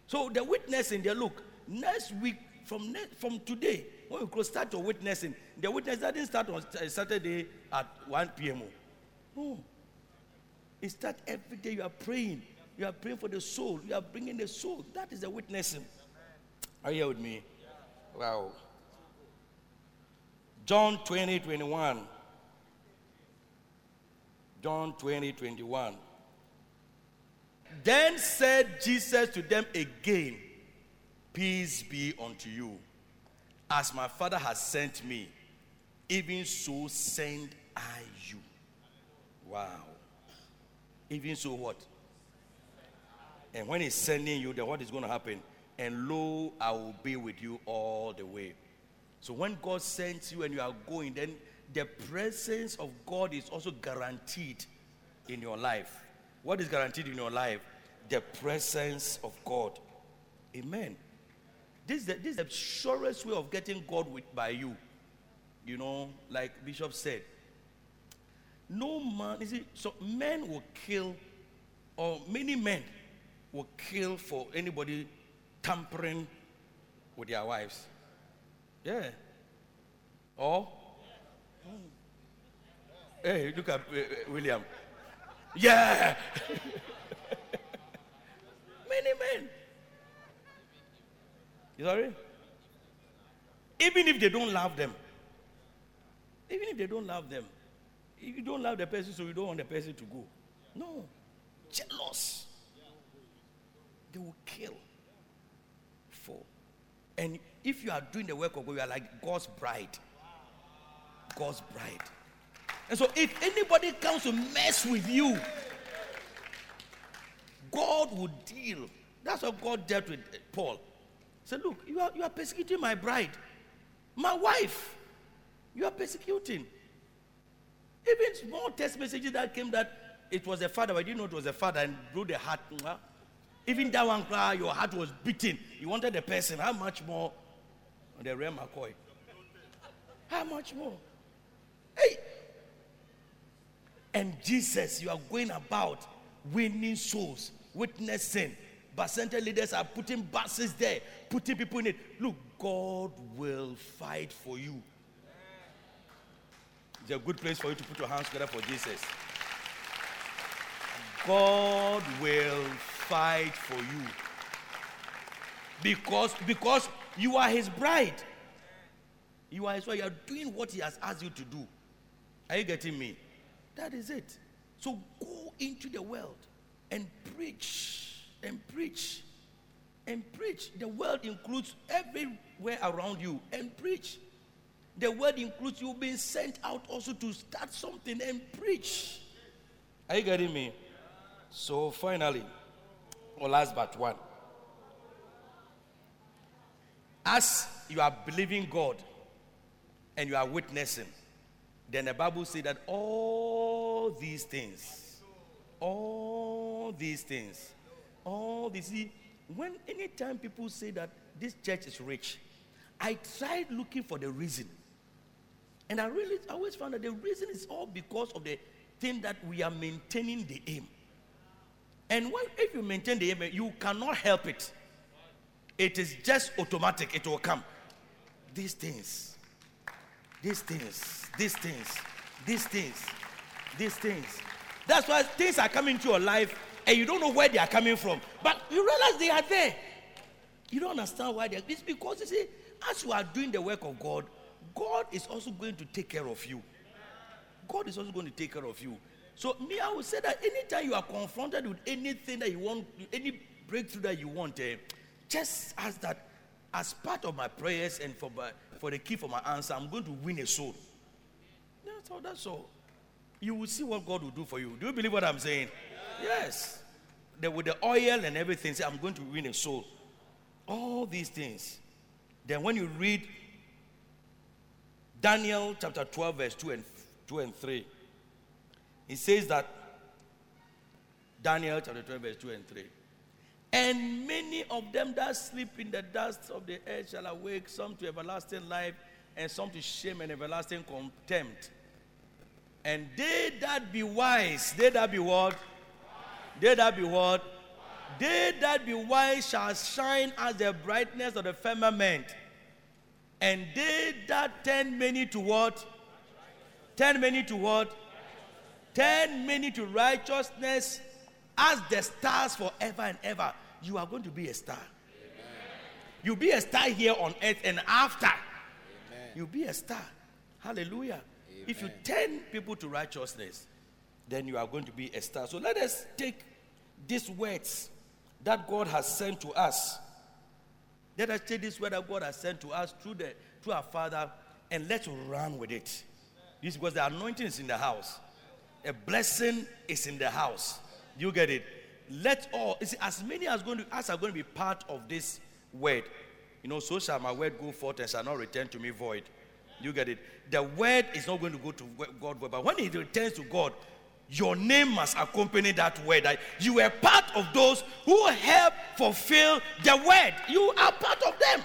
So the witnessing, they look next week from next, from today when we close start your witnessing. The witness doesn't start on Saturday at 1 p.m. oh. No, it starts every day. You are praying. You are praying for the soul. You are bringing the soul. That is the witnessing. Are you here with me? Wow. John 20, 21. John 20, 21. Then said Jesus to them again, Peace be unto you. As my Father has sent me, even so send I you. Wow. Even so, what? And when he's sending you, then what is going to happen? And lo, I will be with you all the way. So when God sends you and you are going, then the presence of God is also guaranteed in your life. What is guaranteed in your life? The presence of God. Amen. This is the, this is the surest way of getting God with, by you. You know, like Bishop said, no man, you see, so men will kill, or many men will kill for anybody tampering with their wives. Yeah. Or, hey, look at uh, uh, William. Yeah. many men. You sorry? Even if they don't love them. Even if they don't love them. If you don't love the person, so you don't want the person to go. No. Jealous. They will kill for. And if you are doing the work of God, you are like God's bride. God's bride. And so if anybody comes to mess with you, God will deal. That's what God dealt with eh, Paul. He said, Look, you are, you are persecuting my bride, my wife. You are persecuting. Even small text messages that came that it was a father, I didn't know it was a father and blew the heart. Even that one cry, your heart was beating. You wanted the person. How much more on the Rem McCoy? How much more? Hey! And Jesus, you are going about winning souls, witnessing. Bacenta leaders are putting buses there, putting people in it. Look, God will fight for you. It's a good place for you to put your hands together for Jesus. God will fight for you. Because, because you are his bride. You are his wife. You are doing what he has asked you to do. Are you getting me? That is it. So go into the world and preach and preach and preach. The world includes everywhere around you and preach. The word includes you being sent out also to start something and preach. Are you getting me? So finally, or last but one. As you are believing God and you are witnessing, then the Bible says that all these things, all these things, all these, see, when anytime people say that this church is rich, I tried looking for the reason. And I really always found that the reason is all because of the thing that we are maintaining the aim. And when, if you maintain the aim, eh, you cannot help it. It is just automatic, it will come. These things, these things, these things, these things, these things. That's why things are coming to your life and you don't know where they are coming from. But you realize they are there. You don't understand why they are. It's because you see, as you are doing the work of God, God is also going to take care of you. God is also going to take care of you. So, me, I would say that anytime you are confronted with anything that you want, any breakthrough that you want, eh, just ask that as part of my prayers and for, my, for the key for my answer, I'm going to win a soul. That's all. That's all. You will see what God will do for you. Do you believe what I'm saying? Yes. The, with the oil and everything, say, I'm going to win a soul. All these things. Then when you read Daniel chapter 12, verse 2 and 2 and 3, it says that Daniel chapter 12, verse 2 and 3. And many of them that sleep in the dust of the earth shall awake, some to everlasting life, and some to shame and everlasting contempt. And they that be wise, they that be what? They that be what? They that be wise shall shine as the brightness of the firmament. And they that turn many to what? Turn many to what? Turn many to righteousness as the stars forever and ever. You are going to be a star. You'll be a star here on earth and after. You'll be a star. Hallelujah. If you turn people to righteousness, then you are going to be a star. So let us take these words that God has sent to us. Let us take this word that God has sent to us through the through our Father and let's run with it. This because the anointing is in the house. A blessing is in the house. You get it? Let all see, as many as going to as are going to be part of this word. You know, so shall my word go forth and shall not return to me void. You get it? The word is not going to go to God, but when it returns to God, your name must accompany that word. You were part of those who help fulfill the word. You are part of them.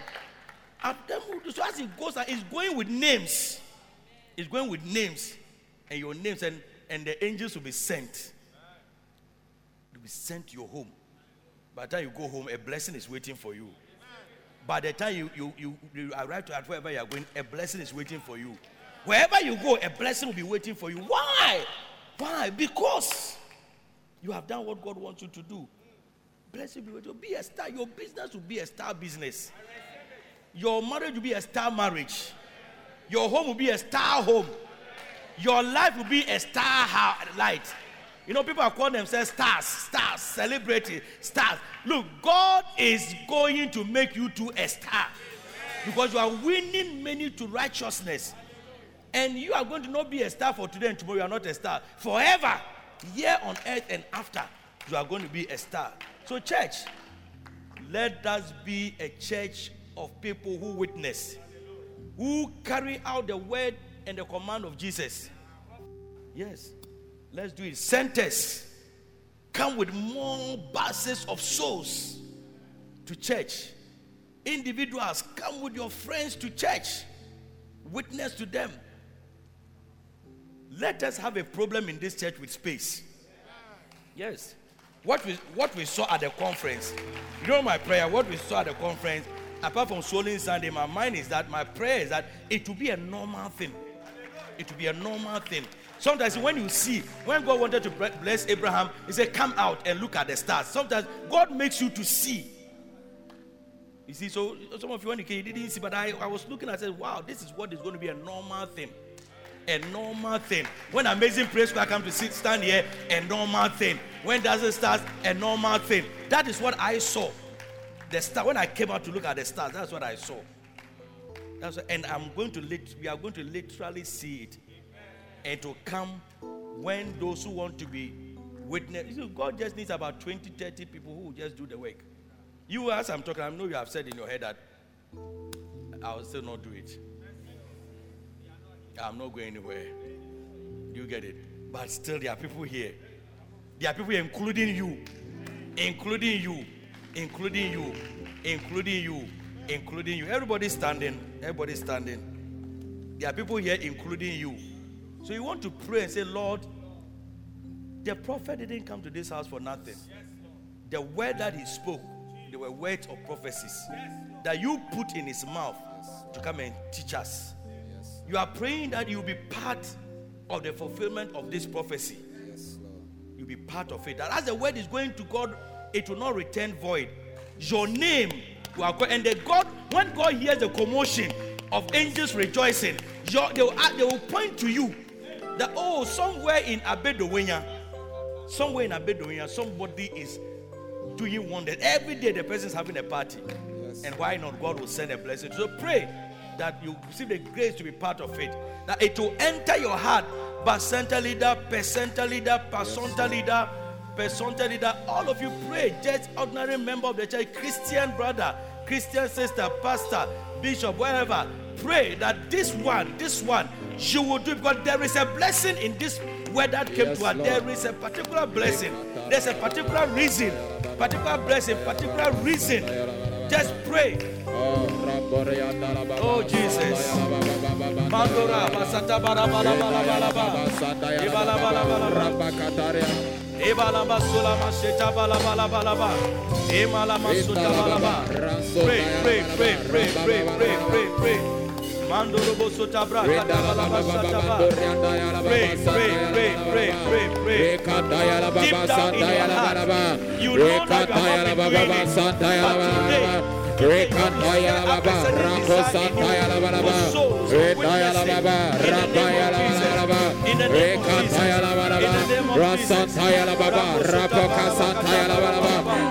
And them so as it goes, it's going with names. It's going with names. And your names, and, and the angels will be sent. Be sent to your home. By the time you go home, a blessing is waiting for you. By the time you, you, you, you arrive to wherever you are going, a blessing is waiting for you. Wherever you go, a blessing will be waiting for you. Why? Why? Because you have done what God wants you to do. Blessing will be waiting. Be a star. Your business will be a star business. Your marriage will be a star marriage. Your home will be a star home. Your life will be a star light. You know, people are calling themselves stars, stars, celebrity, stars. Look, God is going to make you to a star because you are winning many to righteousness. And you are going to not be a star for today and tomorrow. You are not a star. Forever, here on earth and after, you are going to be a star. So, church, let us be a church of people who witness, who carry out the word and the command of Jesus. Yes, let's do it. Bacentas come with more buses of souls to church. Individuals come with your friends to church. Witness to them. Let us have a problem in this church with space. Yes. What we, what we saw at the conference, you know my prayer, what we saw at the conference, apart from swallowing Sunday, my mind is that my prayer is that it will be a normal thing. It will be a normal thing. Sometimes when you see, when God wanted to bless Abraham, He said, Come out and look at the stars. Sometimes God makes you to see. You see, so some of you when you came, you didn't see, but I, I was looking, I said, Wow, this is what is going to be a normal thing. A normal thing. When amazing praise I come to sit, stand here, a normal thing. When does it start? A normal thing. That is what I saw. The star. When I came out to look at the stars, that's what I saw. That's why, and I'm going to lit, we are going to literally see it. And to come when those who want to be witness. God just needs about 20, 30 people who will just do the work. You as I'm talking, I know you have said in your head that I will still not do it. I'm not going anywhere. You get it? But still, there are people here. There are people here, including you, including you, including you, including you, including you. Everybody standing. Everybody standing. There are people here, including you. So you want to pray and say, Lord, the prophet didn't come to this house for nothing. The word that he spoke, they were words of prophecies that you put in his mouth to come and teach us. You are praying that you'll be part of the fulfillment of this prophecy. You'll be part of it. That as the word is going to God, it will not return void. Your name will go. And the God, when God hears the commotion of angels rejoicing, your, they, will, they will point to you that, oh, somewhere in Abedowenya, somewhere in Abedowenya, somebody is doing wonders. Every day the person is having a party. And why not? God will send a blessing. So pray that you receive the grace to be part of it. That it will enter your heart. Bacenta leader, Bacenta leader, Bacenta leader, Bacenta leader. All of you pray. Just ordinary member of the church, Christian brother, Christian sister, pastor, bishop, wherever. Pray that this one, this one, you will do it because there is a blessing in this word that came Yes, to her. Lord. There is a particular blessing. There's a particular reason, particular blessing, particular reason. Just pray. Oh, Jesus. Mandora, basata bara bara bara bara bara. Ibala bala bala bala. Ibala basula maseta bala bala bala bala. Imala masuta bala bala. Pray, pray, pray, pray, pray, pray, pray, pray. Mandoro bosota bra kata bala basata ba. Pray, pray, pray, pray, pray, pray. Deep down in your heart, you know that you have not been doing it, but today, Oh,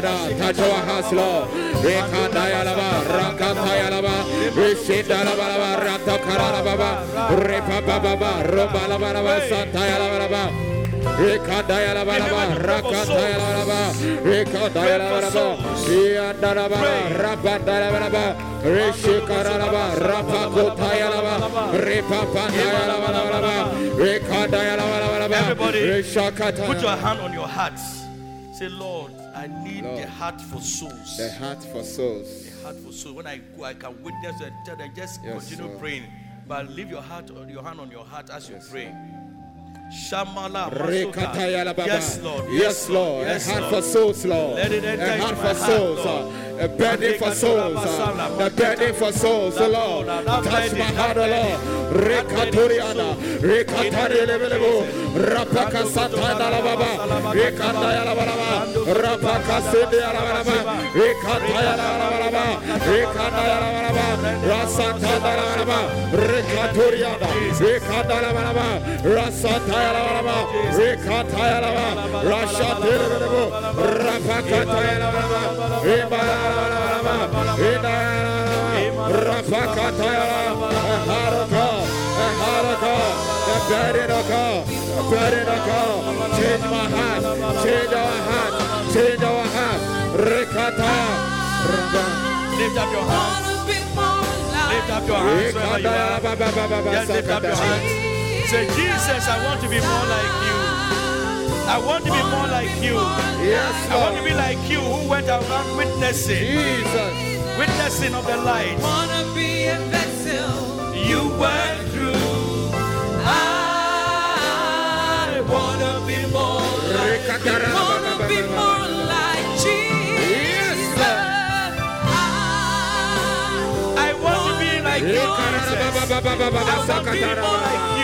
Rabada, touch our house, Lord. Rekandayalaba, Rakatayalaba, Rishindalaba, Ratakarababa, Repababa, Robalaba, Santayalaba. Rekandayalaba, Rakatayalaba, Rekandayalaba, Yandaraba, Rabandalaba, Rishikaraba, Rapakotayalaba, Repapandayalaba, Rekandayalaba, Everybody, Put your hand on your heart. Say, Lord, I need Lord. the heart for souls. The heart for souls. The heart for souls. When I go, I can witness and tell them just Yes, continue Lord. praying. But leave your heart your hand on your heart as you pray. Shamala Rekatayala Masuka. Baba. Yes, Lord. Yes, Lord. Yes, a heart Lord. for souls, Lord. Let it enter a heart for souls. Lord. A burden for souls. A burden for souls, Lord. Lord, Touch my heart, Lord. Rekaturiana. Rekatarielebelebo. Rapaka Satana Baba. Rekatayala Baba. Rapaka Sindiala Baba. Rekatayala Baba. Rekatayala Baba. Rasatana Baba. Rekaturiana. Rekatayala Baba. Rasatayala Baba. Rekatayala Baba. Rashatayala Baba. Rapakatayala Baba. Ibala Baba. Ina. Rapakatayala Baba. A heart of God. A heart of God. The burden. The burden. Change my heart. Change our heart. Change our heart. Rekata. Lift up your hands. Lift up your hands lift up your hands. Say, Jesus, I want to be more like you. I want to be more like you. Yes, I want to be like you who went around witnessing, Jesus. witnessing of the light. Wanna be a vessel. You went through. I wanna be more like Rekata Wanna be more like Jesus. Yes, I I want to be like you, Rekata Jesus. I want to be more like you. like That I Jesus. want to be more like Jesus.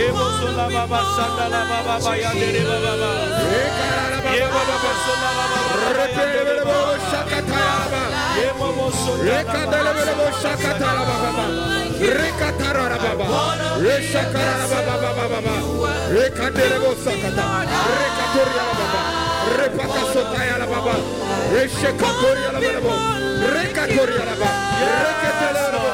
Kebo sola baba sanda la baba ba ya dere baba baba sola baba ba ya dere baba ba. Shakataraba. Yebo bo sola baba Rekadelebelebo shakatarababa. Rekatarababa. Reshakarababa. Rekadelebo sakata. Rekatoriababa. Repakasotayalababa. Reshekatorialababa. Rekatorialaba. Reketelebelebo. Mando robo soda. Rekelebelebo shetelebelebo.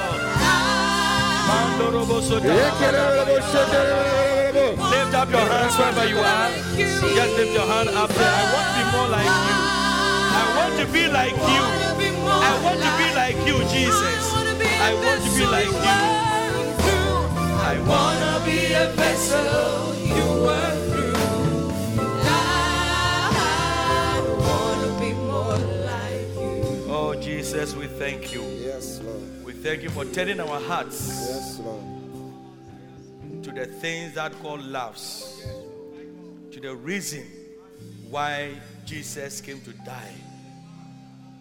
Lift up your hands wherever you are. Just lift your hand up there. I want to be more like you. I want to be like you. I want to be like you, Jesus. I want to be like you. I want to be a vessel you work through. Oh, Jesus, we thank you. Yes, Lord. Thank you for turning our hearts Yes, Lord. to the things that God loves, to the reason why Jesus came to die,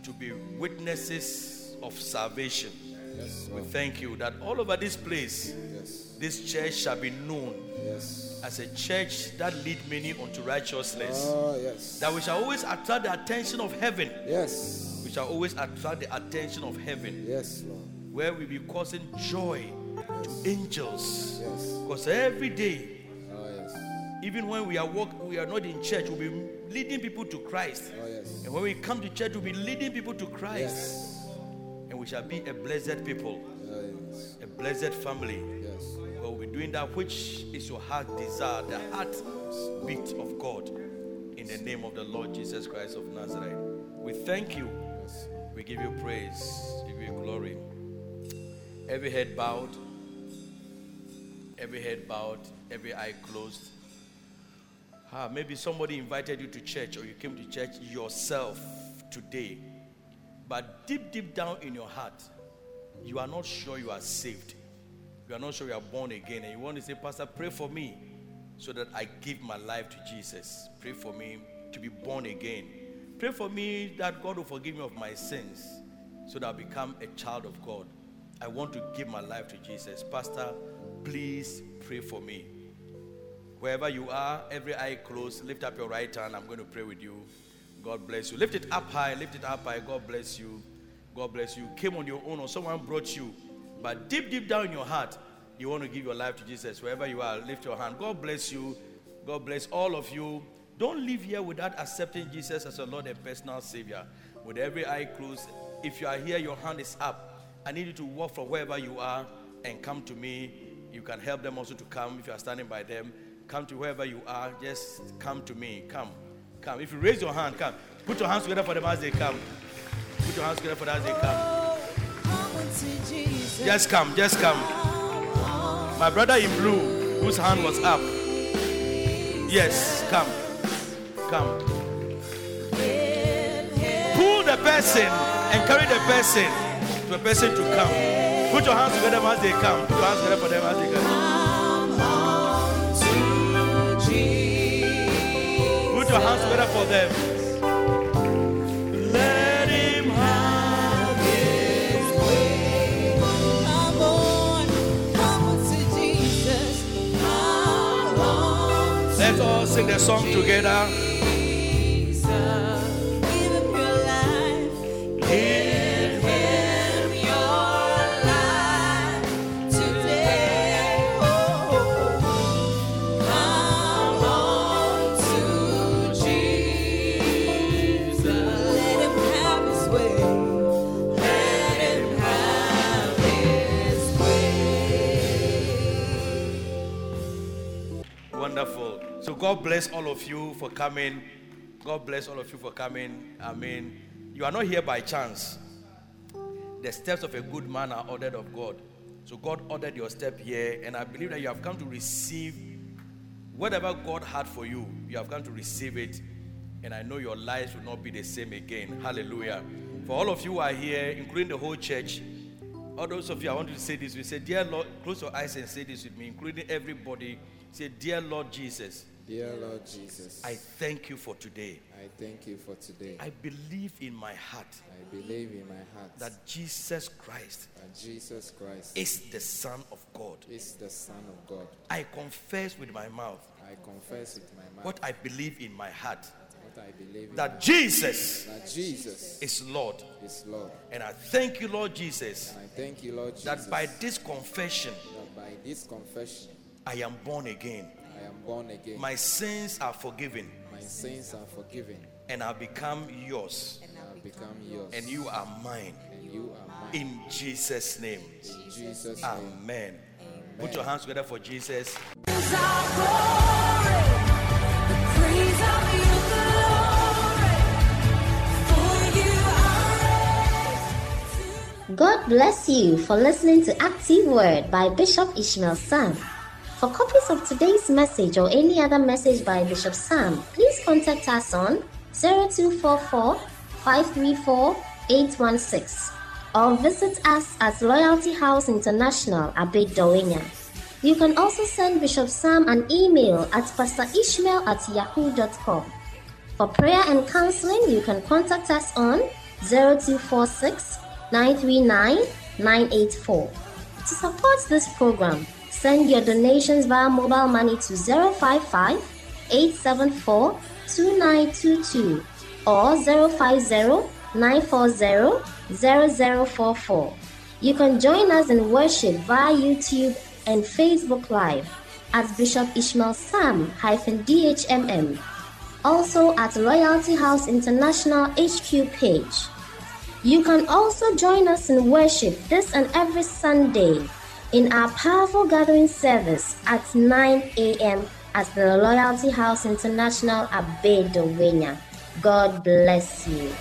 to be witnesses of salvation. Yes, We thank you that all over this place, Yes. this church shall be known Yes. as a church that lead many unto righteousness. Oh, yes. That we shall always attract the attention of heaven. Yes. We shall always attract the attention of heaven, Yes, Lord. Where we be causing joy to angels. Yes. Because every day Oh, yes. Even when we are walk, we are not in church, we'll be leading people to Christ. Oh, yes. And when we come to church, we'll be leading people to Christ. Yes. And we shall be a blessed people, Oh, yes. a blessed family. Yes. We'll be doing that which is your heart desire, the heartbeat of God. In the name of the Lord Jesus Christ of Nazareth. We thank you. We give you praise, give you glory. Every head bowed, every head bowed, every eye closed. Ah, maybe somebody invited you to church or you came to church yourself today. But deep, deep down in your heart, you are not sure you are saved. You are not sure you are born again. And you want to say, Pastor, pray for me so that I give my life to Jesus. Pray for me to be born again. Pray for me that God will forgive me of my sins so that I'll become a child of God. I want to give my life to Jesus. Pastor, please pray for me. Wherever you are, every eye closed, lift up your right hand. I'm going to pray with you. God bless you. Lift it up high, lift it up high. God bless you. God bless you. Came on your own or someone brought you. But deep, deep down in your heart, you want to give your life to Jesus. Wherever you are, lift your hand. God bless you. God bless all of you. Don't leave here without accepting Jesus as your Lord and personal Savior. With every eye closed, if you are here, your hand is up. I need you to walk from wherever you are and come to me. You can help them also to come if you are standing by them. Come to wherever you are. Just come to me. Come. Come. If you raise your hand, come. Put your hands together for them as they come. Put your hands together for them as they come. Just come. Just come. My brother in blue, whose hand was up. Yes, come. Come. Pull the person and carry the person a person to come. Put your hands together as they come. Put your hands together for them as they come. Put your hands together for them. Let him have his way. Come on, come on to Jesus. Come on Let's all sing the song together. God bless all of you for coming. God bless all of you for coming. I mean, you are not here by chance. The steps of a good man are ordered of God. So God ordered your step here, and I believe that you have come to receive whatever God had for you. You have come to receive it, and I know your lives will not be the same again. Hallelujah. For all of you who are here, including the whole church, all those of you, I want you to say this. We say, Dear Lord, close your eyes and say this with me, including everybody. Say, Dear Lord Jesus, Dear Lord Jesus, I thank you for today. I thank you for today. I believe in my heart I believe in my heart that Jesus Christ that Jesus Christ is the Son of God. is the Son of God. I confess with my mouth I confess with my mouth what I believe in my heart what I believe that Jesus that Jesus is Lord. is Lord. And I thank you, Lord Jesus, And I thank you, Lord Jesus, that by this confession that by this confession I am born again. I am born again. My sins are forgiven My sins are forgiven and I become yours. and I have become yours. And you are mine. And you are mine. In Jesus' name. In Jesus' name. Amen. Put your hands together for Jesus. God bless you for listening to Active Word by Bishop Ishmael Sam. For copies of today's message or any other message by Bishop Sam, please contact us on 0244 534 816 or visit us at Loyalty House International, Abed Dawhenya. You can also send Bishop Sam an email at pastorishmael at yahoo.com. For prayer and counseling, you can contact us on 0246 939 984. To support this program, send your donations via mobile money to 055 874 2922 or 050 940 0044. You can join us in worship via YouTube and Facebook Live at Bishop Ishmael Sam DHMM. Also at Loyalty House International HQ page. You can also join us in worship this and every Sunday in our powerful gathering service at 9 a.m. at the Loyalty House International at Bedouina. God bless you.